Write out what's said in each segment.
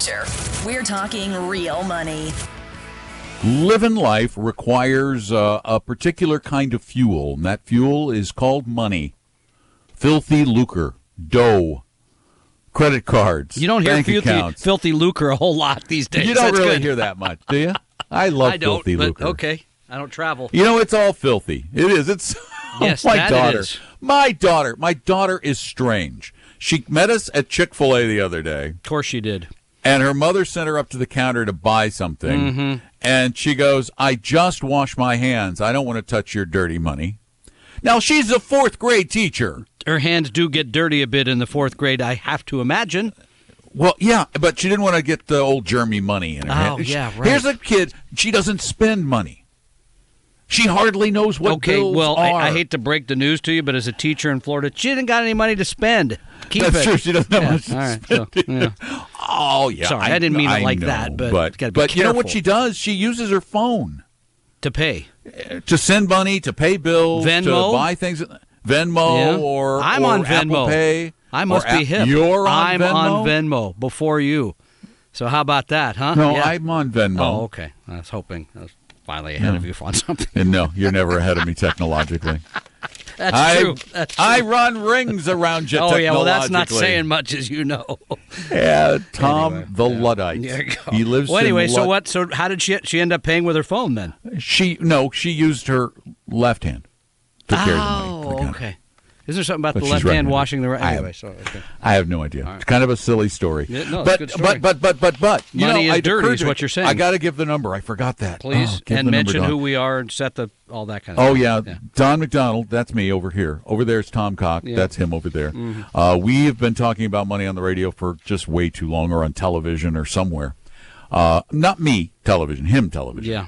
Great future. We're talking real money. Living life requires uh, a particular kind of fuel, and that fuel is called money. Filthy lucre, dough, credit cards. You don't hear bank filthy, accounts. filthy lucre a whole lot these days. You don't That's really good. hear that much, do you? I love I don't, filthy but lucre. okay. I don't travel. You know, it's all filthy. It is. It's Yes, my that daughter. is. My daughter. My daughter is strange. She met us at Chick Fil A the other day, Of course she did. And her mother sent her up to the counter to buy something, Mm-hmm. and she goes, "I just washed my hands. I don't want to touch your dirty money." Now she's a fourth grade teacher. Her hands do get dirty a bit in the fourth grade, I have to imagine. Well, yeah, but she didn't want to get the old germy money in her Oh, hand. yeah, right. Here's a kid. She doesn't spend money. She hardly knows what okay, bills well, are. I, I hate to break the news to you, but as a teacher in Florida, she didn't got any money to spend. Keep That's it. true. She doesn't have Yeah, much to all right, so, yeah. Oh yeah. Sorry, I didn't mean it I like know, that, but but, be but you know what she does? She uses her phone To pay. Uh, to send money, to pay bills, Venmo? to buy things. Venmo Yeah. or I'm or on Apple Venmo. Pay. I must be hip. You're on I'm Venmo. on Venmo before you. So how about that, huh? No, Yeah. I'm on Venmo. Oh, okay. I was hoping I was finally ahead of you on something. And no, you're never ahead of me technologically. That's I, true. That's true. I run rings around you. oh yeah, well that's not saying much, as you know. Yeah, Tom Anyway, the yeah. Luddite. There you go. He lives. Well, in anyway, so what? So how did she? She end up paying with her phone then? She no, she used her left hand to carry the money. Oh, okay. Is there something about But the left hand washing the right? I- Anyway, so okay. I have no idea. It's kind of a silly story. Yeah, no, but, good story. but but but but but you Money know, is it dirty is what you're saying. I got to give the number. I forgot that. please Oh, and mention who we are and set the all that kind of. Oh stuff. yeah. Don McDonald. That's me over here. Over there is Tom Cock. Yeah. That's him over there. Mhm. Uh, we have been talking about money on the radio for just way too long, or on television, or somewhere. Uh, not me, television. Him, television. Yeah.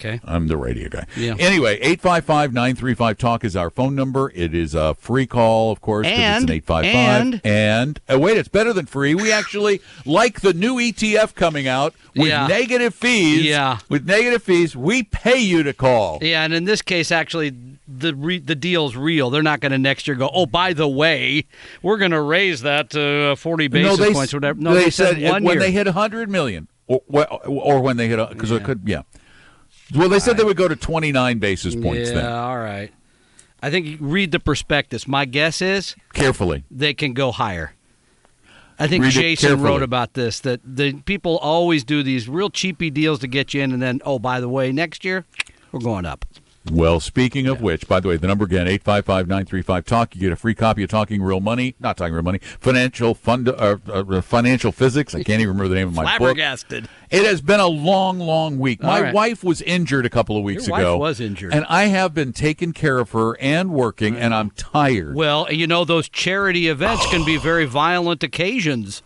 Okay. I'm the radio guy. Yeah. Anyway, 855 935 Talk is our phone number. It is a free call, of course, because it's an 855. and- and uh, wait, it's better than free. We actually like the new ETF coming out with Yeah. negative fees. Yeah. With negative fees, we pay you to call. Yeah, and in this case, actually, the re- the deal's real. They're not going to next year go. Oh, by the way, we're going to raise that to uh, forty basis no, they, points, or whatever. No, they, they, said, said, one when year. they hit 100 million, or, or when they hit, because it could, yeah. Well, they said they would go to 29 basis points yeah, then. all right. I think read the prospectus. My guess is Carefully. they can go higher. I think Read Jason wrote about this that the people always do these real cheapy deals to get you in, and then oh, by the way, next year we're going up. Well, speaking of which, by the way, the number again, 855-935-TALK. You get a free copy of Talking Real Money, not Talking Real Money, Financial Fund, uh, uh, Financial Physics. I can't even remember the name of my book. Flabbergasted. It has been a long, long week. My All right. wife was injured a couple of weeks Your wife ago. was injured. And I have been taking care of her and working, and I'm tired. Well, you know those charity events can be very violent occasions.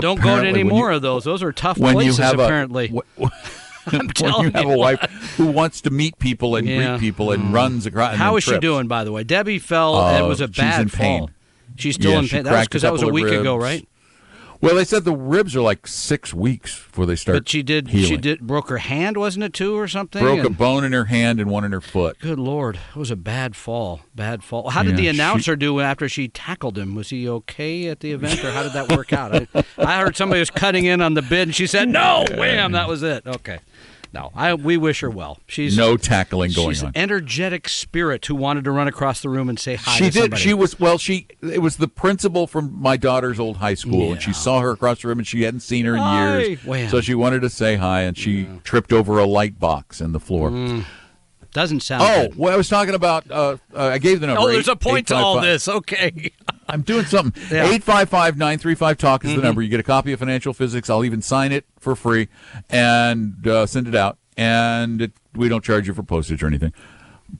Don't go to any more you- of those. Those are tough when places, you have a- apparently. when you have you a wife who wants to meet people and Yeah. Mm. greet people and runs across. How is is she doing, by the way? Debbie fell. and it Uh, was a she's bad in pain. fall. She's still Yeah, in she pain. That was because that was a week ago, right? Well, they said the ribs are like six weeks before they start. But she did. She did broke her hand, wasn't it, too, or something? broke a bone in her hand and one in her foot. Good lord, it was a bad fall. Bad fall. How did Yeah, the she- announcer do after she tackled him? Was he okay at the event, or how did that work out? I, I heard somebody was cutting in on the bid, and she said, "No, wham!" That was it. Okay. No, I we wish her well. She's no tackling going she's on. an energetic spirit who wanted to run across the room and say hi she to did. somebody. She was well. She it was the principal from my daughter's old high school, and she saw her across the room, and she hadn't seen her in Hi. years. So she wanted to say hi, and she tripped over a light box in the floor. Doesn't sound. Oh, good. well, I was talking about. Uh, uh, I gave the number. Oh, there's a eight- point to all 855 this. Okay. I'm doing something. Yeah. Mm-hmm. 855 935 Talk is the number. You get a copy of Financial Physics. I'll even sign it for free and uh, send it out. And it, we don't charge you for postage or anything.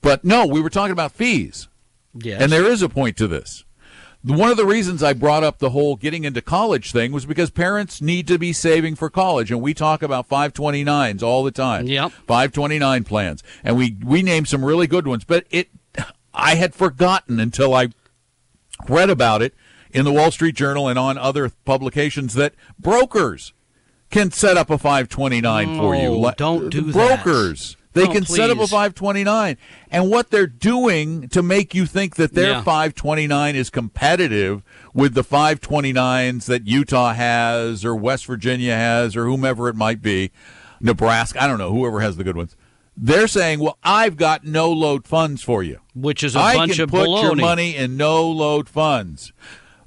But no, we were talking about fees. Yes. And there is a point to this. One of the reasons I brought up the whole getting into college thing was because parents need to be saving for college, and we talk about 529s all the time. Yep. 529 plans, and we we name some really good ones. But it, I had forgotten until I read about it in the Wall Street Journal and on other publications that brokers can set up a 529 for you. Don't do that. brokers. They No, can set up a 529. And what they're doing to make you think that their Yeah. 529 is competitive with the 529s that Utah has or West Virginia has or whomever it might be, Nebraska, I don't know, whoever has the good ones. They're saying, well, I've got no load funds for you. Which is a I bunch can of put baloney. your money in no load funds,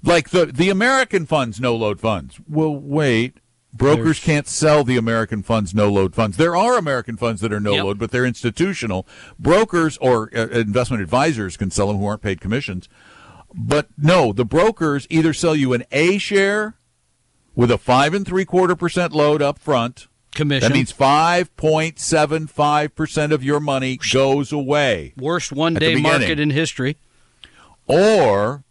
like the the American funds, no load funds. Well, wait. Brokers There's- can't sell the American funds, no load funds. There are American funds that are no Yep. load, but they're institutional. Brokers or uh, investment advisors can sell them who aren't paid commissions. But no, the brokers either sell you an A share with a five and three quarter percent load up front. Commission. That means five point seven five percent of your money goes away Worst one day market in history. or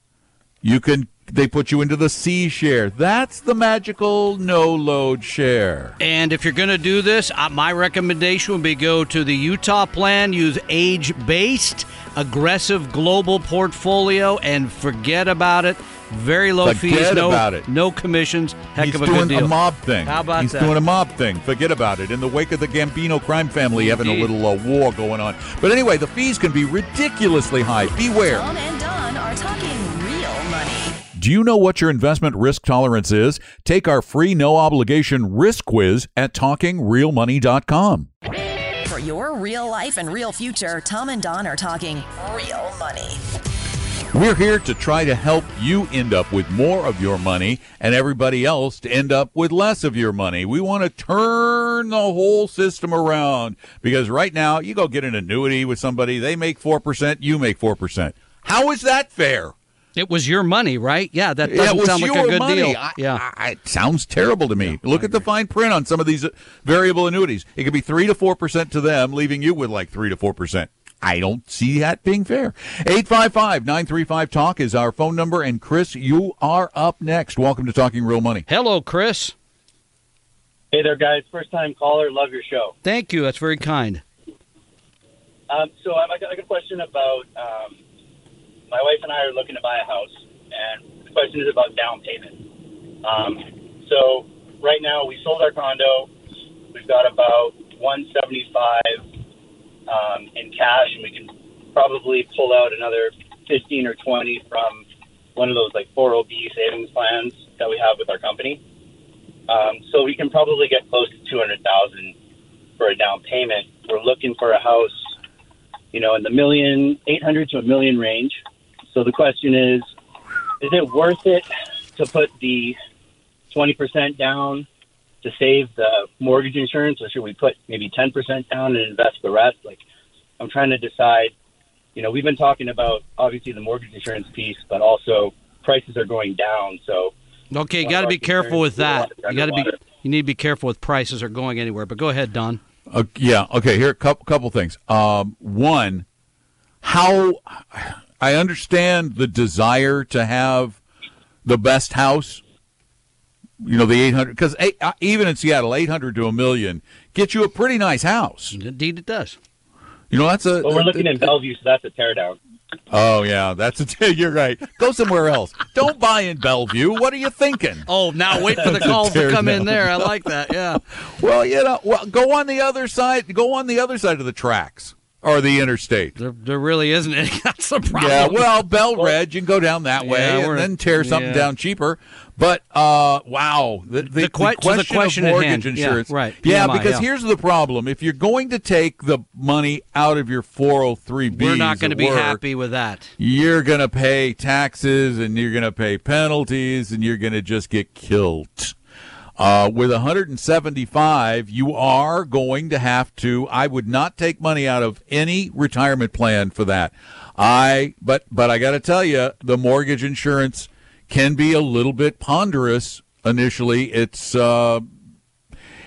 you can they put you into the C share. That's the magical no load share. And if you're going to do this, uh, my recommendation would be go to the Utah plan, use age based, aggressive global portfolio, and forget about it. Very low Forget fees, no, about it. no commissions. Heck He's of a doing good deal. a mob thing. How about He's that? doing a mob thing. Forget about it. In the wake of the Gambino crime family having a little uh, war going on. But anyway, the fees can be ridiculously high. Beware. Tom and Don are talking real money. Do you know what your investment risk tolerance is? Take our free no obligation risk quiz at talkingrealmoney.com. For your real life and real future, Tom and Don are talking real money. We're here to try to help you end up with more of your money and everybody else to end up with less of your money. We want to turn the whole system around because right now you go get an annuity with somebody, they make 4%, you make 4%. How is that fair? It was your money, right? Yeah, that doesn't was sound like a good money. deal. I- yeah. I- it sounds terrible to me. Look at the fine print on some of these variable annuities. It could be three to four percent to them, leaving you with like three to four percent. I don't see that being fair. 855-935-TALK is our phone number. And Chris, you are up next. Welcome to Talking Real Money. Hello, Chris. Hey there, guys. First time caller. Love your show. Thank you. That's very kind. Um, so I got a question about um, my wife and I are looking to buy a house, and the question is about down payment. Um, so right now we sold our condo. We've got about 175 um, in cash, and we can probably pull out another 15 or 20 from one of those like 401b savings plans that we have with our company. Um, so we can probably get close to 200,000 for a down payment. We're looking for a house, you know, in the million, 800 to a million range. So the question is, is it worth it to put the 20% down to save the mortgage insurance, or should we put maybe 10% down and invest the rest? Like, I'm trying to decide. You know, we've been talking about obviously the mortgage insurance piece, but also prices are going down. So Okay, you got to be careful with concerns that. is a lot You got to be you need to be careful with prices are going anywhere. But go ahead, Don. Uh, yeah. Okay. Here, a couple, couple things. Um, one, how I understand the desire to have the best house. You know, the 800, because uh, even in Seattle, 800 to a million gets you a pretty nice house. Indeed, it does. You know, that's a. but we're uh, looking in uh, Bellevue, so that's a teardown. Oh, yeah. That's a. You're right. Go somewhere else. Don't buy in Bellevue. What are you thinking? Oh, now wait for the calls to come in there. I like that. Yeah. Well, you know, well, go on the other side. Go on the other side of the tracks or the interstate. There, there really isn't any. That's the problem. Yeah, well, Bel-Red, you can go down that way Yeah, and then tear something yeah. down cheaper. But uh, wow, the, the, The the que- so question, the question of mortgage hand. Yeah, insurance, right, Yeah, because here's the problem: if you're going to take the money out of your 403b, We're not going to be work, happy with that. You're going to pay taxes and you're going to pay penalties and you're going to just get killed. Uh, with 175, you are going to have to. I would not take money out of any retirement plan for that. I, but, but I got to tell you, the mortgage insurance can be a little bit ponderous initially. It's, uh,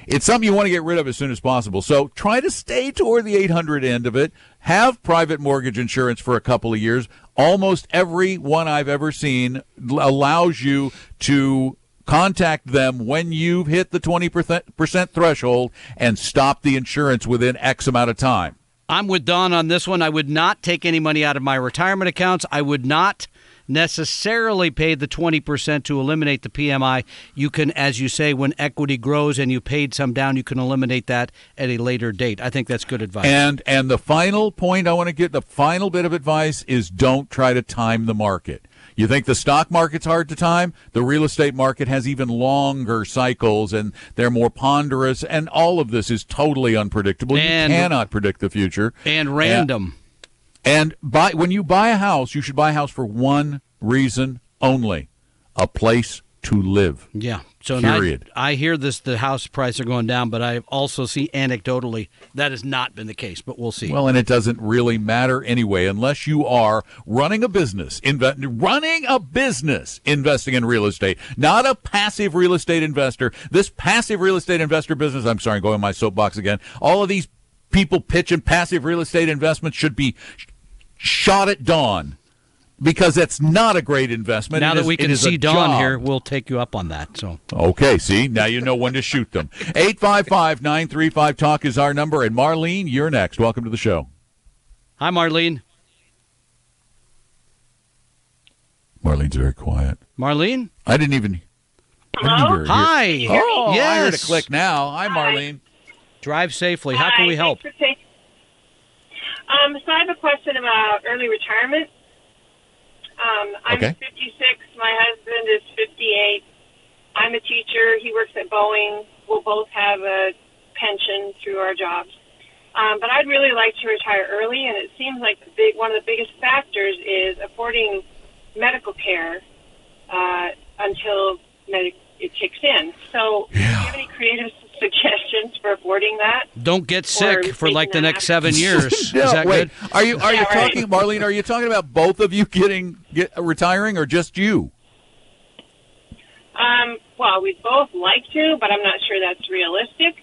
it's something you want to get rid of as soon as possible. So try to stay toward the 800 end of it. Have private mortgage insurance for a couple of years. almost every one I've ever seen allows you to contact them when you've hit the 20% threshold and stop the insurance within X amount of time. I'm with Don on this one. I would not take any money out of my retirement accounts. I would not necessarily pay the 20% to eliminate the PMI. You can, as you say, when equity grows and you paid some down, you can eliminate that at a later date. I think that's good advice. And and the final point I want to get, the final bit of advice is don't try to time the market. You think the stock market's hard to time? The real estate market has even longer cycles and they're more ponderous, and all of this is totally unpredictable. And, you cannot predict the future. And random. And, and buy, when you buy a house, you should buy a house for one reason only a place to live. Yeah. So period. I, I, hear this the house prices are going down, but I also see anecdotally that has not been the case. But we'll see. Well, and it doesn't really matter anyway, unless you are running a business, inve- running a business, investing in real estate, not a passive real estate investor. This passive real estate investor business. I'm sorry, I'm going on my soapbox again. All of these people pitching passive real estate investments should be shot at dawn because that's not a great investment. Now it that is, we can see Don here, we'll take you up on that. So okay, see now you know when to shoot them. 855-935 talk is our number, and Marlene, you're next. Welcome to the show. Hi, Marlene. Marlene's very quiet. Marlene, I didn't even. Hello. Hi. Oh, yes. I heard a click now. Hi, Marlene. Drive safely. How can we Hi, help? thanks for taking- Um, so I have a question about early retirement. Um, I'm Okay. 56. My husband is 58. I'm a teacher. He works at Boeing. We'll both have a pension through our jobs. Um, but I'd really like to retire early, and it seems like the big one of the biggest factors is affording medical care uh, until medic- it kicks in. So, do you have any creative suggestions for affording that? Don't get sick for like the next nap. seven years. No, Is that wait. good? Are you are you Yeah, right. talking, Marlene? Are you talking about both of you getting get, retiring, or just you? Um, well, we'd both like to, but I'm not sure that's realistic.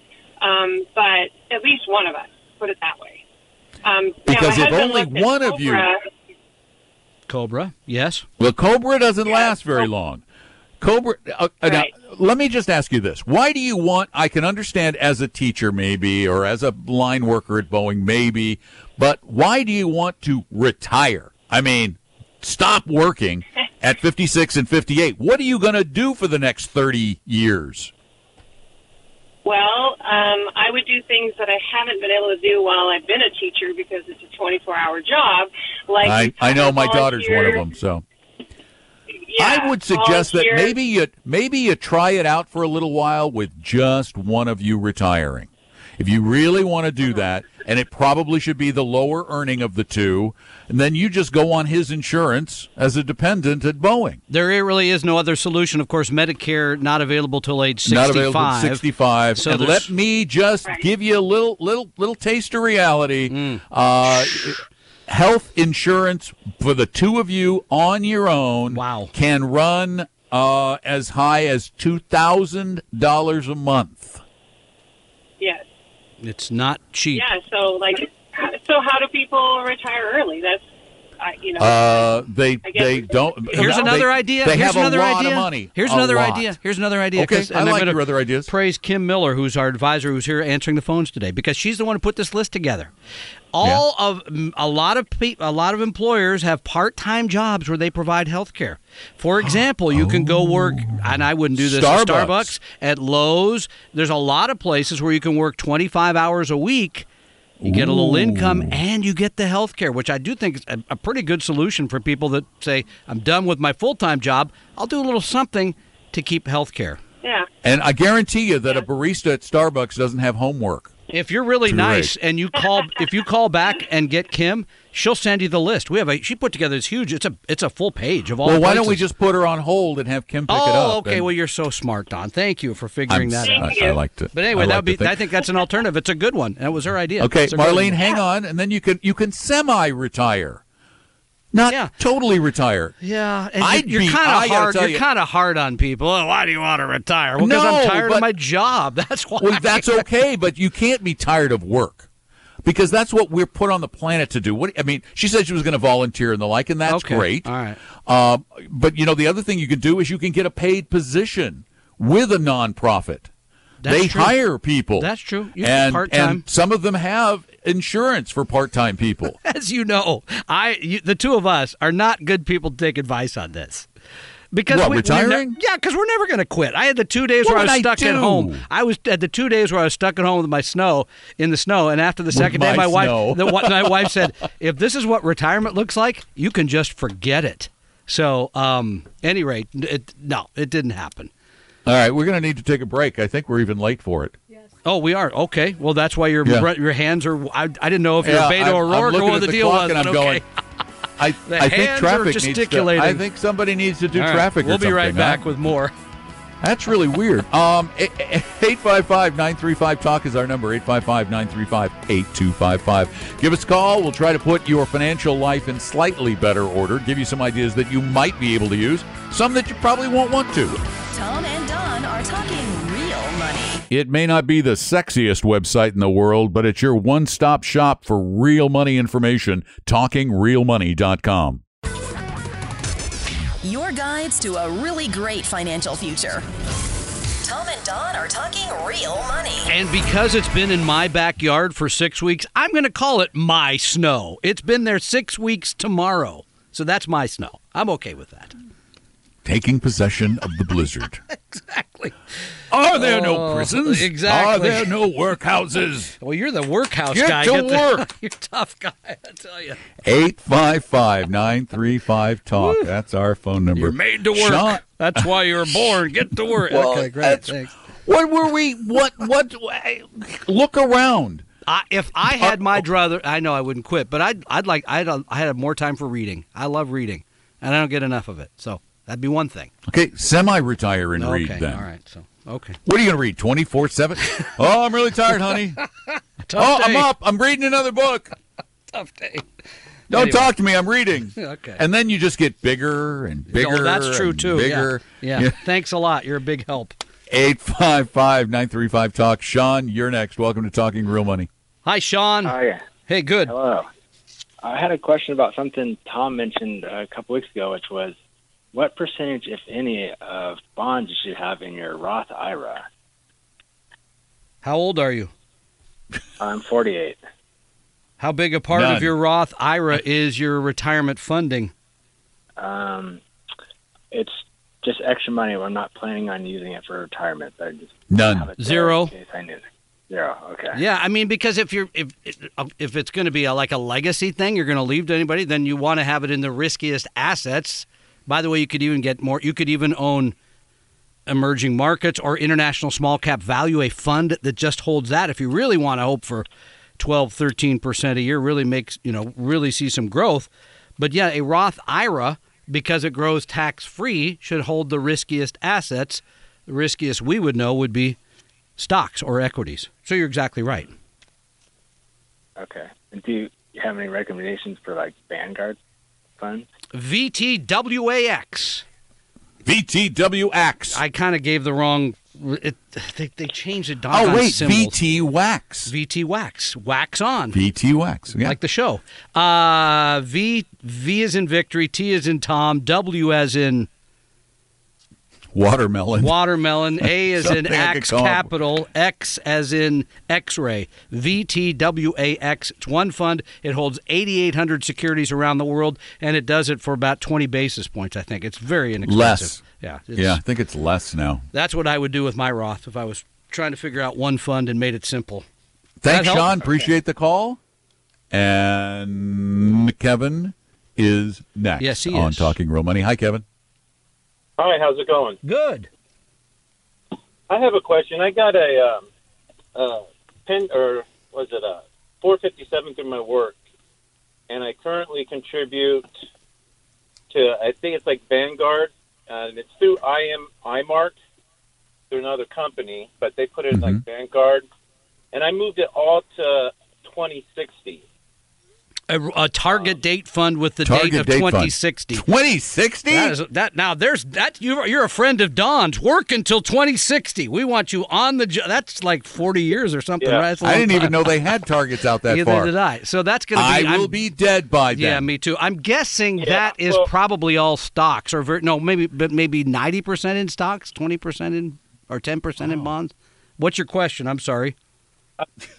Um, but at least one of us, put it that way. Um, Because my if only looked at one of you- Cobra. Cobra. Yes. Well, Cobra doesn't Yeah. last very long. Cobra. Uh, uh, now, let me just ask you this: Why do you want? I can understand as a teacher, maybe, or as a line worker at Boeing, maybe, but why do you want to retire? I mean, stop working at 56 and 58. What are you going to do for the next 30 years? Well, um, I would do things that I haven't been able to do while I've been a teacher because it's a 24-hour job. Like I, I know my daughter's one of them, so. Yeah, I would suggest that maybe you maybe you try it out for a little while with just one of you retiring. If you really want to do that, and it probably should be the lower earning of the two, and then you just go on his insurance as a dependent at Boeing. There really is no other solution. Of course, Medicare not available till age 65. Not available at 65. So and let me just Right. give you a little little little taste of reality. Mm. Uh, health insurance for the two of you on your own Wow. can run uh, as high as $2,000 a month. Yes. It's not cheap. Yeah. So, like, so how do people retire early? That's, I you know. Uh, they they don't. Here's they- another idea. They Here's have another a lot idea. of money. Here's A another lot. idea. Here's another idea. Okay, 'cause- I and I'm like gonna your other ideas. Praise Kim Miller, who's our advisor, who's here answering the phones today, because she's the one who put this list together. All of mm, a lot of pe- a lot of employers have part-time jobs where they provide health care. For example, you can go work, and I wouldn't do this at Starbucks. Starbucks, at Lowe's. There's a lot of places where you can work 25 hours a week. You get a little income and you get the health care, which I do think is a, a pretty good solution for people that say, I'm done with my full time job. I'll do a little something to keep health care. yeah. And I guarantee you that a barista at Starbucks doesn't have homework. If you're really Great. nice and you call, if you call back and get Kim, she'll send you the list. We have a she put together this huge. It's a it's a full page of all. Well, why don't we just put her on hold and have Kim pick it oh, up? Oh, okay. Well, you're so smart, Don. Thank you for I'm, figuring that I, out. I you. like to. But anyway, I that would be. think- I think that's an alternative. It's a good one. That was her idea. Okay, Marlene, hang on, and then you can you can semi-retire, not Yeah. totally retire. Yeah, I'd you're be- kind of hard. You're you- kind of hard on people. Oh, why do you want to retire? Well, because I'm tired but- of my job. That's why. Well, that's okay, but you can't be tired of work. Because that's what we're put on the planet to do. What I mean, she said she was going to volunteer and the like, and that's Okay. great. All right. Uh, but you know, the other thing you can do is you can get a paid position with a nonprofit. That's they true. hire people. That's true. You and, part-time. and some of them have insurance for part-time people. As you know, I you, the two of us are not good people to take advice on this. Because What, we, retiring? We ne- yeah, because we're never going to quit. I had the two days What where I would was I stuck at home. I was at the two days where I was stuck at home with my snow in the snow, and after the second day, my my snow. wife, the, wa- my wife said, "If this is what retirement looks like, you can just forget it." So, um, any rate, it, no, it didn't happen. All right, we're going to need to take a break. I think we're even late for it. Oh, we are okay. Well, that's why your Yeah. your hands are. I, I didn't know if you're Yeah, Beto I'm- I'm or what the, the deal was. and I'm but going, okay. I, The I think hands are traffic needs to. I think somebody needs to do All right, traffic. We'll be right back huh? with more. That's really weird. Um, eh, eh, eh, 855-935 talk is our number 855-935-8255. Give us a call. We'll try to put your financial life in slightly better order. Give you some ideas that you might be able to use, some that you probably won't want to. Tom and Don are talking real money. It may not be the sexiest website in the world, but it's your one-stop shop for real money information. TalkingRealMoney.com. Your guides to a really great financial future. Tom and Don are talking real money. And because it's been in my backyard for six weeks, I'm going to call it my snow. It's been there six weeks tomorrow. So that's my snow. I'm okay with that. Taking possession of the blizzard. Exactly. Are there Oh, no prisons? exactly. Are there no workhouses? Well, you're the workhouse Get guy. to the- work. you're a tough guy, I tell you. 855-935-TALK. That's our phone number. You're made to work. Sean, That's why you were born. Get to work. Well, okay, great. Thanks. what were we? What? What? Look around. I, if I uh, had my oh. druther, I know I wouldn't quit, but I'd, I'd like, I'd, I had more time for reading. I love reading, and I don't get enough of it. So that'd be one thing. Okay, semi-retire and read okay, then. all right. So okay. What are you going to read? 24-7? oh, I'm really tired, honey. Tough oh, day. I'm up. I'm reading another book. Tough day. Don't Anyway. talk to me. I'm reading. Okay. And then you just get bigger and bigger. oh, that's true and too. Bigger. Yeah. yeah. Thanks a lot. You're a big help. 855-935-TALK. Sean, you're next. Welcome to Talking Real Money. Hi, Sean. Hi. Hey, good. Hello. I had a question about something Tom mentioned a couple weeks ago, which was what percentage, if any, of bonds you should have in your Roth IRA? How old are you? I'm 48. How big a part None. of your Roth IRA is your retirement funding? Um, it's just extra money. I'm not planning on using it for retirement. But I just None. have Zero. in I need it. Zero. Okay. Yeah, I mean, because if you're if if it's going to be a, like a legacy thing, you're going to leave to anybody, then you want to have it in the riskiest assets. By the way, you could even get more. You could even own emerging markets or international small cap value, a fund that just holds that. If you really want to hope for 12, 13 percent a year, really makes you know really see some growth. But yeah, a Roth IRA because it grows tax free should hold the riskiest assets. The riskiest we would know would be stocks or equities. So you're exactly right. Okay. Do you have any recommendations for like Vanguard funds? VTWAX. VTWX. I kind of gave the wrong. It, they, they changed the doggone oh, wait. symbols. VT Wax. VT Wax. Wax on. VT Wax. Yeah. Like the show. Uh, v V is in victory. T is in Tom. W as in Watermelon. watermelon. A is in Something I could axe come up with. capital. X as in X-ray. VTWAX. It's one fund. It holds 8,800 securities around the world, and it does it for about 20 basis points. I think it's very inexpensive. Less. Yeah. yeah, I think it's less now. That's what I would do with my Roth if I was trying to figure out one fund and made it simple. Thanks? Sean. Appreciate the call. And Kevin is next Yes, he on is. Talking Real Money. Hi, Kevin. Hi, how's it going? Good. I have a question. I got a um, uh, pin, or was it a 457 through my work, and I currently contribute to. I think it's like Vanguard, and it's through IM iMark through another company, but they put it in like Vanguard, and I moved it all to 2060. A, a target date fund with the Target date of date fund. 2060. 2060? That is that now. There's that you're you're a friend of Don's. Work until 2060. We want you on the. jo- That's like 40 years or something, Yeah. right? That's a I long didn't even know they had targets out that Neither far. did I. So that's going to I be. will I'm- be dead by then. Yeah, me too. I'm guessing Yeah, that is well- probably all stocks, or ver- no, maybe, but maybe 90 percent in stocks, 20 percent in, or 10 percent in oh. bonds. What's your question? I'm sorry.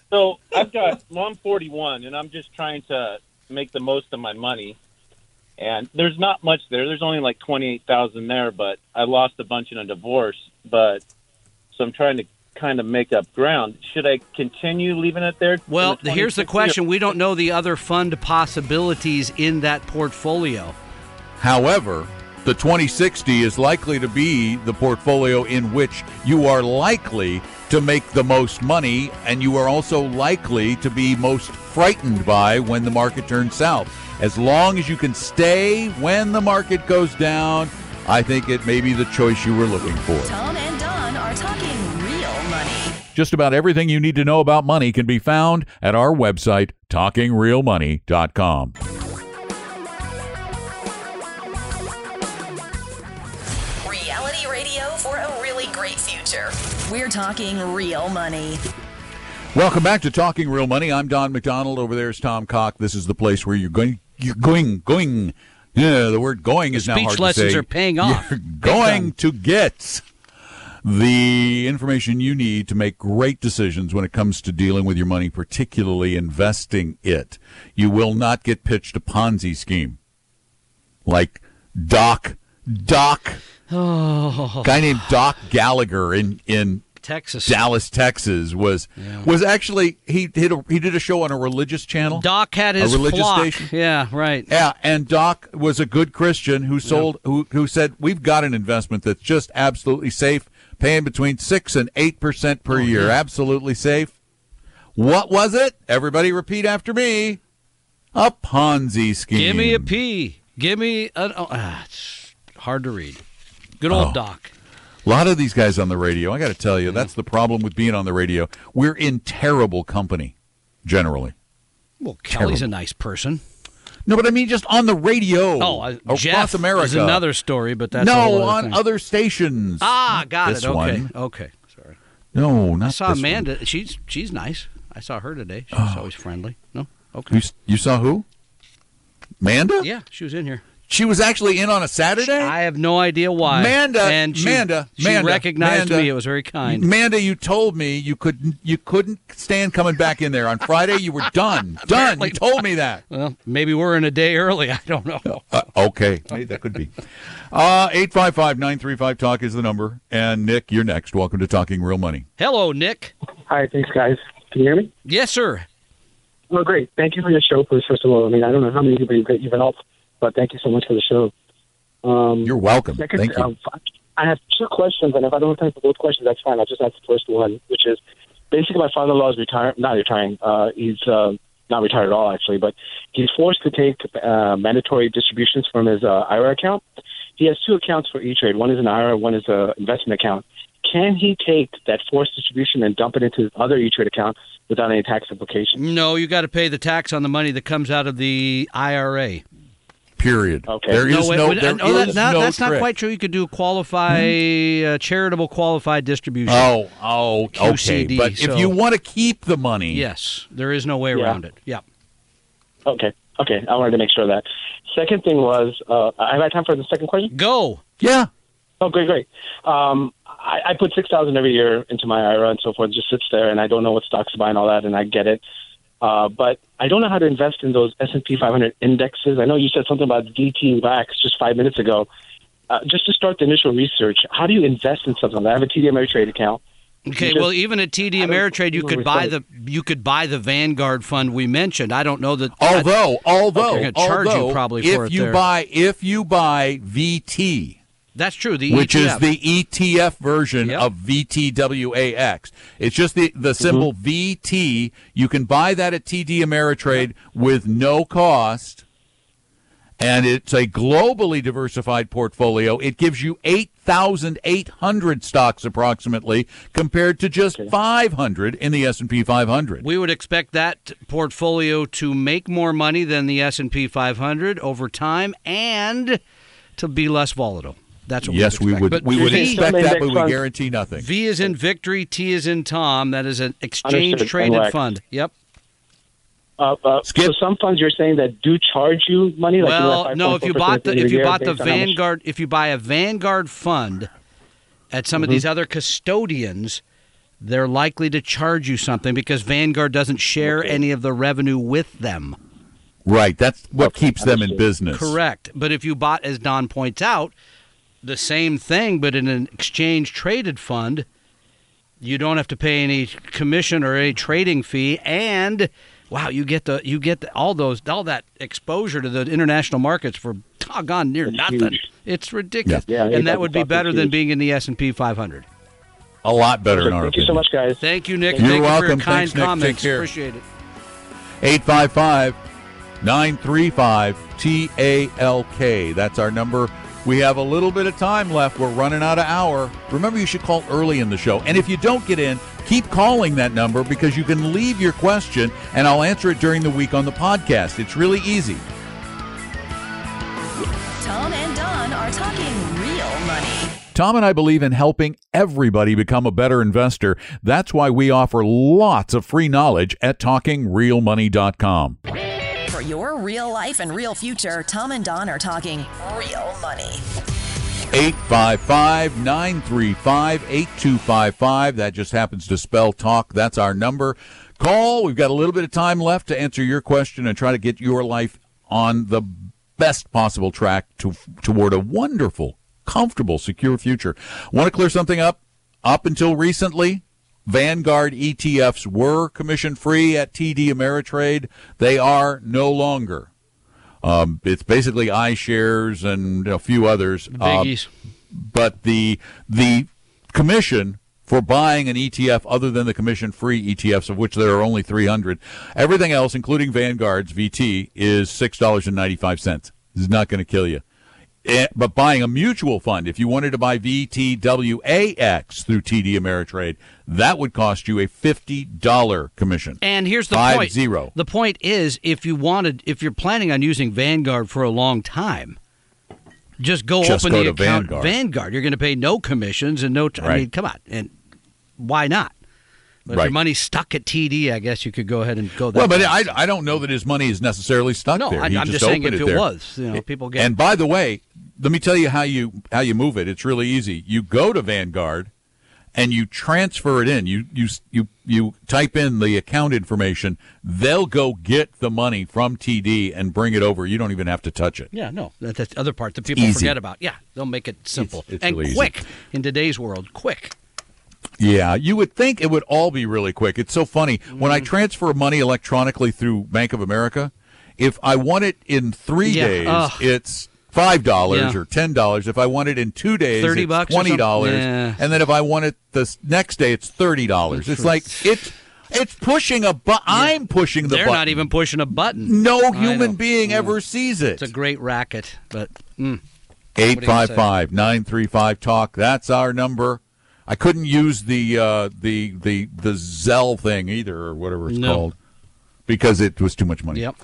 So I've got, well, I'm 41, and I'm just trying to make the most of my money. And there's not much there. There's only like 28,000 there, but I lost a bunch in a divorce. But so I'm trying to kind of make up ground. Should I continue leaving it there? Well, in here's the 2060 or- question: We don't know the other fund possibilities in that portfolio. However, the 2060 is likely to be the portfolio in which you are likely to make the most money, and you are also likely to be most frightened by when the market turns south. As long as you can stay when the market goes down, I think it may be the choice you were looking for. Tom and Don are talking real money. Just about everything you need to know about money can be found at our website, talkingrealmoney.com. We're talking real money. Welcome back to Talking Real Money. I'm Don McDonald. Over there is Tom Cock. This is the place where you're going, you're going, going. Yeah, the word going is now hard to say. Speech lessons are paying off. You're going to get the information you need to make great decisions when it comes to dealing with your money, particularly investing it. You will not get pitched a Ponzi scheme like Doc Doc Oh, guy named Doc Gallagher in in Texas. Dallas, Texas was was actually he did a, he did a show on a religious channel. Doc had his a religious flock. station. Yeah, right. Yeah, and Doc was a good Christian who sold who who said we've got an investment that's just absolutely safe, paying between six and eight percent Oh, per year, absolutely safe. What was it? Everybody repeat after me. A Ponzi scheme. Give me a P. Give me an. Oh, ah, it's hard to read. Good old Oh. Doc. A lot of these guys on the radio, I got to tell you, that's the problem with being on the radio. We're in terrible company, generally. Well, Kelly's a nice person. No, but I mean just on the radio. Oh, uh, Jeff America. is another story, but that's no other on thing. other stations. Ah, got This it. Okay, one. okay. Sorry. No, not I saw this one. Amanda. She's she's nice. I saw her today. She's Oh. always friendly. No, okay. s- you saw who? Amanda? Yeah, she was in here. She was actually in on a Saturday. I have no idea why. Manda, and she, Manda, she Manda, recognized Manda. me. It was very kind. Manda, you told me you couldn't you couldn't stand coming back in there on Friday. You were done, done. You told me that. well, maybe we're in a day early. I don't know. Uh, okay, Maybe that could be. Uh, 855-935-TALK is the number. And Nick, you're next. Welcome to Talking Real Money. Hello, Nick. Hi, thanks, guys. Can you hear me? Yes, sir. Well, great. Thank you for your show, first, first of all. I mean, I don't know how many people you've, you've helped, but thank you so much for the show. Um, You're welcome. second, Thank you. um, I have two questions, and if I don't have time for both questions, that's fine. I'll just ask the first one, which is basically my father-in-law is retired, not retiring. Uh, he's uh, not retired at all, actually, but he's forced to take uh, mandatory distributions from his uh, IRA account. He has two accounts for E-Trade. One is an IRA, one is an investment account. Can he take that forced distribution and dump it into his other E-Trade account without any tax implications? No, you got to pay the tax on the money that comes out of the IRA. Period. Okay. There is wait, no. wait, there no, that- is that- no that's not quite true. You could do a qualify, uh, charitable qualified distribution. Oh, oh, okay. QCD, But so- if you want to keep the money, Yes, there is no way Yeah. around it. Yeah. Okay. Okay. I wanted to make sure of that. Second thing was, uh, I have I time for the second question. Go. yeah, Oh, great, great. Um, I, I put six thousand every year into my IRA and so forth. It just sits there, and I don't know what stocks to buy and all that, and I get it. Uh, but I don't know how to invest in those S and P 500 indexes. I know you said something about VT Wax just five minutes ago. Uh, just to start the initial research, how do you invest in something? like that? I have a TD Ameritrade account. Okay, just- well, even at TD Ameritrade, you could buy it's the you could buy the Vanguard fund we mentioned. I don't know that. Although, although, They're gonna charge you although, probably if for it you there. buy if you buy VT, that's true. The which is the ETF version Yep. of VTWAX. It's just the the symbol mm-hmm. VT. You can buy that at TD Ameritrade with no cost. and it's a globally diversified portfolio. It gives you 8,800 stocks approximately compared to just 500 in the S&P 500. We would expect that portfolio to make more money than the S&P 500 over time and to be less volatile. That's what yes, we would expect. we would. But we would expect that, but we guarantee nothing. V is in victory, T is in Tom. That is an exchange Understood. traded fund. Yep. Uh, uh, so some funds you're saying that do charge you money. Like well, that no. If you bought the if you bought the based on how much- Vanguard if you buy a Vanguard fund at some of Mhm. these other custodians, they're likely to charge you something because Vanguard doesn't share any of the revenue with them. Right. That's what keeps them in business. Correct. But if you bought, as Don points out, the same thing but in an exchange traded fund, you don't have to pay any commission or any trading fee, and wow, you get the you get the, all those all that exposure to the international markets for doggone near nothing. huge. It's ridiculous, Yeah. Yeah, and that would be better bucks than being in the S and P 500. A lot better in our Thank you so much, guys. Thank you, Nick. You're Thank welcome. you for your kind Thanks, Nick. Take comments. care. Appreciate it. 855 935 TALK. That's our number. We have a little bit of time left. We're running out of hour. Remember, you should call early in the show. And if you don't get in, keep calling that number because you can leave your question and I'll answer it during the week on the podcast. It's really easy. Tom and Don are talking real money. Tom and I believe in helping everybody become a better investor. That's why we offer lots of free knowledge at talkingrealmoney.com. For your real life and real future, Tom and Don are talking real money. 855 935 8255. That just happens to spell talk. That's our number. Call. We've got a little bit of time left to answer your question and try to get your life on the best possible track to, toward a wonderful, comfortable, secure future. Want to clear something up? Up until recently, Vanguard ETFs were commission free at TD Ameritrade. They are no longer. Um, it's basically iShares and a few others. Uh, Biggies. but the the commission for buying an ETF other than the commission free ETFs of which there are only 300 everything else including Vanguard's VT is $6.95 this is not going to kill you Eh, but buying a mutual fund if you wanted to buy VTWAX through TD Ameritrade that would cost you a $50 commission And here's the Five point. zero. The point is, if you wanted, if you're planning on using Vanguard for a long time, just go Just open go the account. Vanguard. You're going to pay no commissions and no. I Right. mean, come on, and why not? But if Right. your money's stuck at TD, I guess you could go ahead and go. That Well, but. I, I don't know that his money is necessarily stuck No, there. I- He I'm just saying if it it was, you know, people get- And by the way, let me tell you how you how you move it. It's really easy. You go to Vanguard, and you transfer it in. You you you you type in the account information. They'll go get the money from TD and bring it over. You don't even have to touch it. Yeah, no, that, that's the other part that people Easy. forget about. Yeah, they'll make it simple it's and really easy. quick in today's world. Quick. Yeah, you would think it would all be really quick. It's so funny. When Mm. I transfer money electronically through Bank of America, if I want it in three Yeah, days, ugh. it's five dollars Yeah. or ten dollars. If I want it in two days, 30 it's bucks twenty dollars. Yeah. And then if I want it the next day, it's thirty dollars. It's like it's it's pushing a button. I'm pushing the They're button. not even pushing a button. No human being Yeah. ever sees it. It's a great racket, but mm. 855 935 talk that's our number i couldn't use the uh the the the Zelle thing either or whatever it's No. called because it was too much money Yep.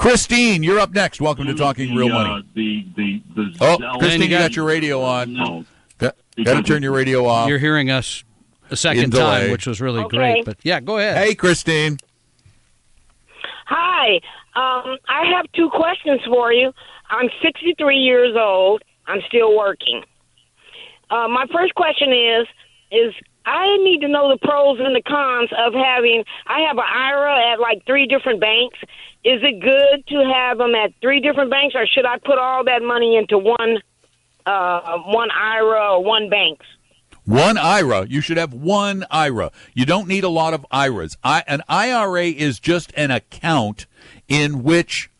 Christine you're up next welcome to talking real the, uh, money the the the oh Zelle- christine you got your radio on No. got, Because to turn your radio off You're hearing us a second time, which was really Okay. great. But yeah, go ahead. hey christine Hi. Um, I have two questions for you. I'm 63 years old. I'm still working. Uh, my first question is is I need to know the pros and the cons of having. I have an IRA at like three different banks. Is it good to have them at three different banks, or should I put all that money into one uh, one IRA or one bank? One IRA. You should have one IRA. You don't need a lot of IRAs. I, an IRA is just an account in which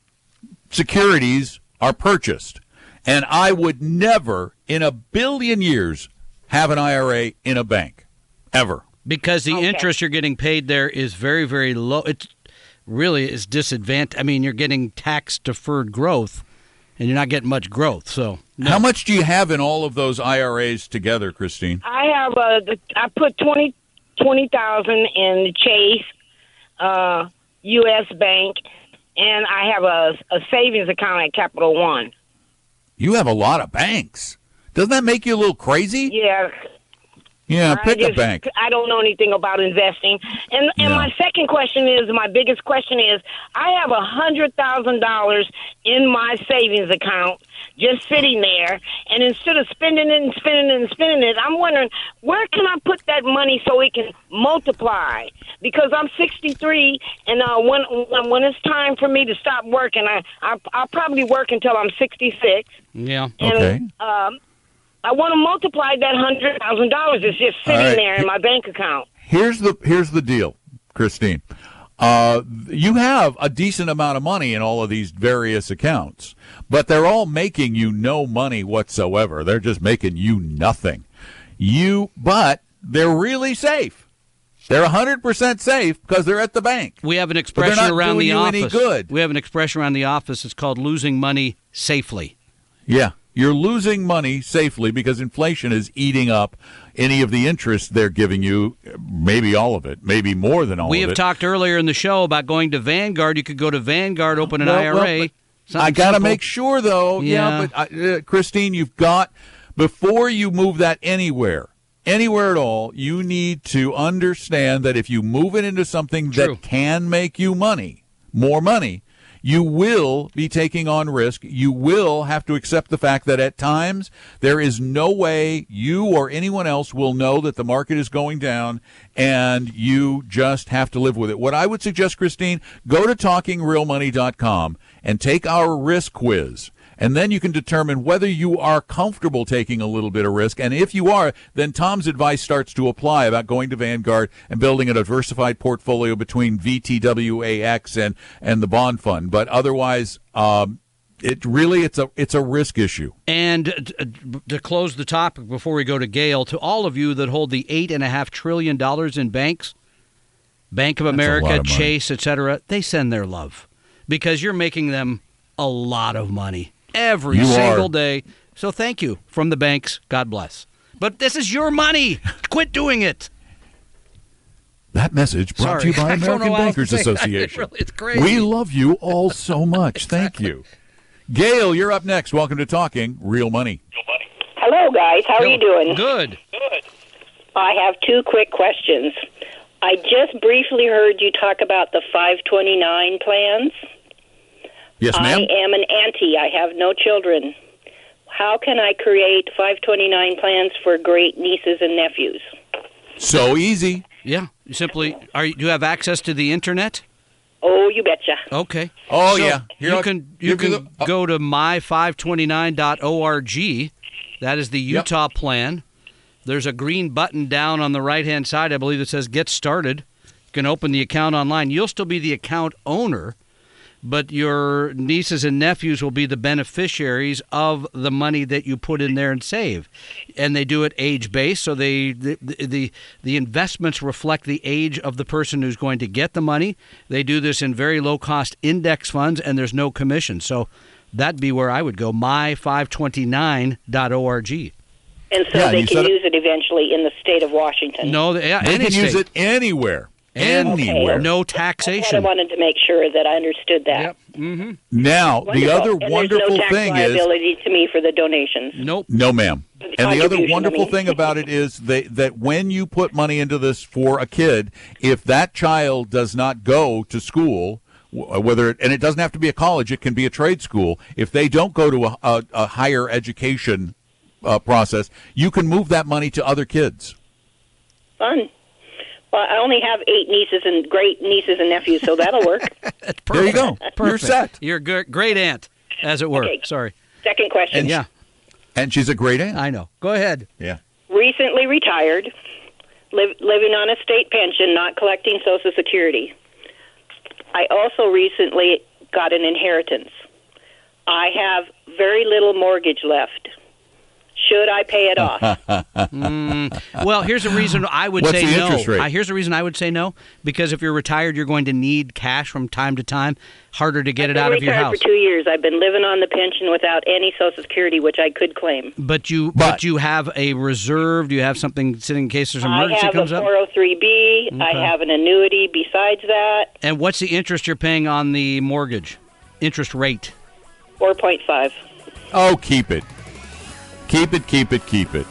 securities are purchased. And I would never, in a billion years, have an IRA in a bank. Ever. Because the interest you're getting paid there is very, very low. It's really is disadvantage. I mean, you're getting tax deferred growth, and you're not getting much growth. So How much do you have in all of those IRAs together, Christine? I have a. I put twenty twenty thousand in the Chase, uh, U.S. Bank, and I have a, a savings account at Capital One. You have a lot of banks. Doesn't that make you a little crazy? Yeah, Yeah, I pick a bank. I don't know anything about investing. And and Yeah. my second question is my biggest question is I have a hundred thousand dollars in my savings account just sitting there and instead of spending it and spending it and spending it, I'm wondering where can I put that money so it can multiply? Because I'm 63 and uh, when when when it's time for me to stop working, I, I I'll probably work until I'm 66. yeah. And, Okay. Um, I want to multiply that hundred thousand dollars. It's just sitting right. there in my bank account. Here's the here's the deal, Christine. Uh, you have a decent amount of money in all of these various accounts, but they're all making you no money whatsoever. They're just making you nothing. You, but they're really safe. They're 100% safe because they're at the bank. We have an they're expression not around doing the you office. any good. We have an expression around the office. It's called losing money safely. Yeah. You're losing money safely because inflation is eating up any of the interest they're giving you, maybe all of it, maybe more than all of it. we have it. talked earlier in the show about going to Vanguard. You could go to Vanguard, open an Well, IRA. well, I got to make sure, though. Yeah, Yeah. but uh, Christine, you've got before you move that anywhere, anywhere at all, you need to understand that if you move it into something True. that can make you money, more money, you will be taking on risk. You will have to accept the fact that at times there is no way you or anyone else will know that the market is going down and you just have to live with it. What I would suggest, Christine, go to talkingrealmoney.com and take our risk quiz. And then you can determine whether you are comfortable taking a little bit of risk. And if you are, then Tom's advice starts to apply about going to Vanguard and building a diversified portfolio between VTWAX and, and the bond fund. But otherwise, um, it really it's a it's a risk issue. And to close the topic before we go to Gail, to all of you that hold the eight and a half trillion dollars in banks, Bank of That's America, of. Chase, etc., they send their love because you're making them a lot of money every You single are. day. So thank you from the banks. God bless. But this is your money. Quit doing it. That message brought to you by I don't know American how else to Bankers. Association. Really- it's crazy. We love you all so much. Thank you. Gail, you're up next. Welcome to Talking Real Money. Hello, guys. How are you doing? Good. Good. I have two quick questions. I just briefly heard you talk about the 529 plans. Yes, I am an auntie. I have no children. How can I create 529 plans for great nieces and nephews? So easy. Yeah. You simply are. You, do you have access to the internet? Oh, you betcha. Okay. Oh, So yeah. Here, you I'll can you can the- uh, go to my529.org. That is the Utah plan. There's a green button down on the right hand side, I believe, that says Get Started. You can open the account online. You'll still be the account owner, but your nieces and nephews will be the beneficiaries of the money that you put in there and save. And they do it age based, so they the, the the investments reflect the age of the person who's going to get the money. They do this in very low cost index funds, and there's no commission. So that'd be where I would go. My529.org. And so Yeah, they can said it- use it eventually in the state of Washington. No, they, yeah, They any can use it anywhere. And anywhere. no That's what I wanted to make sure that I understood that. Yep. Mm-hmm. Now, the other and wonderful there's no tax thing is liability to me for the donations. Nope. no, ma'am. And the other wonderful thing about it is they, that when you put money into this for a kid, if that child does not go to school, whether it, and it doesn't have to be a college, it can be a trade school. If they don't go to a, a, a higher education uh, process, you can move that money to other kids. Fun. Well, I only have eight nieces and great nieces and nephews, so that'll work. There you go. You're Perfect. set. You're a gr- great aunt, as it were. Okay. Sorry. Second question. And yeah, And she's a great aunt. I know. Go ahead. Yeah. Recently retired, live, living on a state pension, not collecting Social Security. I also recently got an inheritance. I have very little mortgage left. Should I pay it off? Mm, well, here's a reason I would What's say the no. interest rate? Uh, here's a reason I would say no because if you're retired, you're going to need cash from time to time. Harder to get I've it out of your retired house. for two years. I've been living on the pension without any Social Security, which I could claim. But you, but, you have a reserve. Do you have something sitting in case there's an I emergency have comes a up? 403b. I Okay. have an annuity besides that, And what's the interest you're paying on the mortgage? Interest rate. 4.5. Oh, keep it. Keep it, keep it, keep it.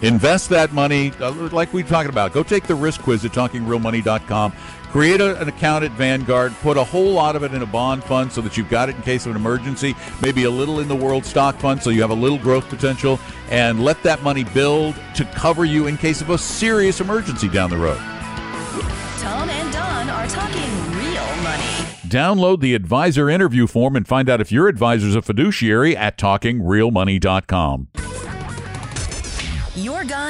Invest that money, uh, like we talked about. Go take the risk quiz at talkingrealmoney.com. Create a, an account at Vanguard. Put a whole lot of it in a bond fund so that you've got it in case of an emergency. Maybe a little in the world stock fund so you have a little growth potential. And let that money build to cover you in case of a serious emergency down the road. Tom and Don are talking real money. Download the advisor interview form and find out if your advisor's a fiduciary at talkingrealmoney.com.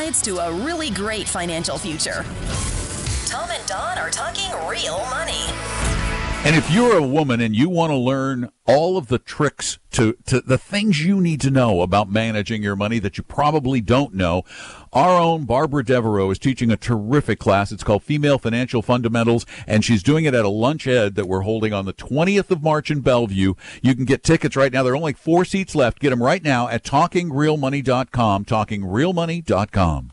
Guides to a really great financial future. Tom and Don are talking real money. And if you're a woman and you want to learn all of the tricks to, to the things you need to know about managing your money that you probably don't know, our own Barbara Devereaux is teaching a terrific class. It's called Female Financial Fundamentals, and she's doing it at a lunch ed that we're holding on the 20th of March in Bellevue. You can get tickets right now. There are only four seats left. Get them right now at talkingrealmoney.com, talkingrealmoney.com.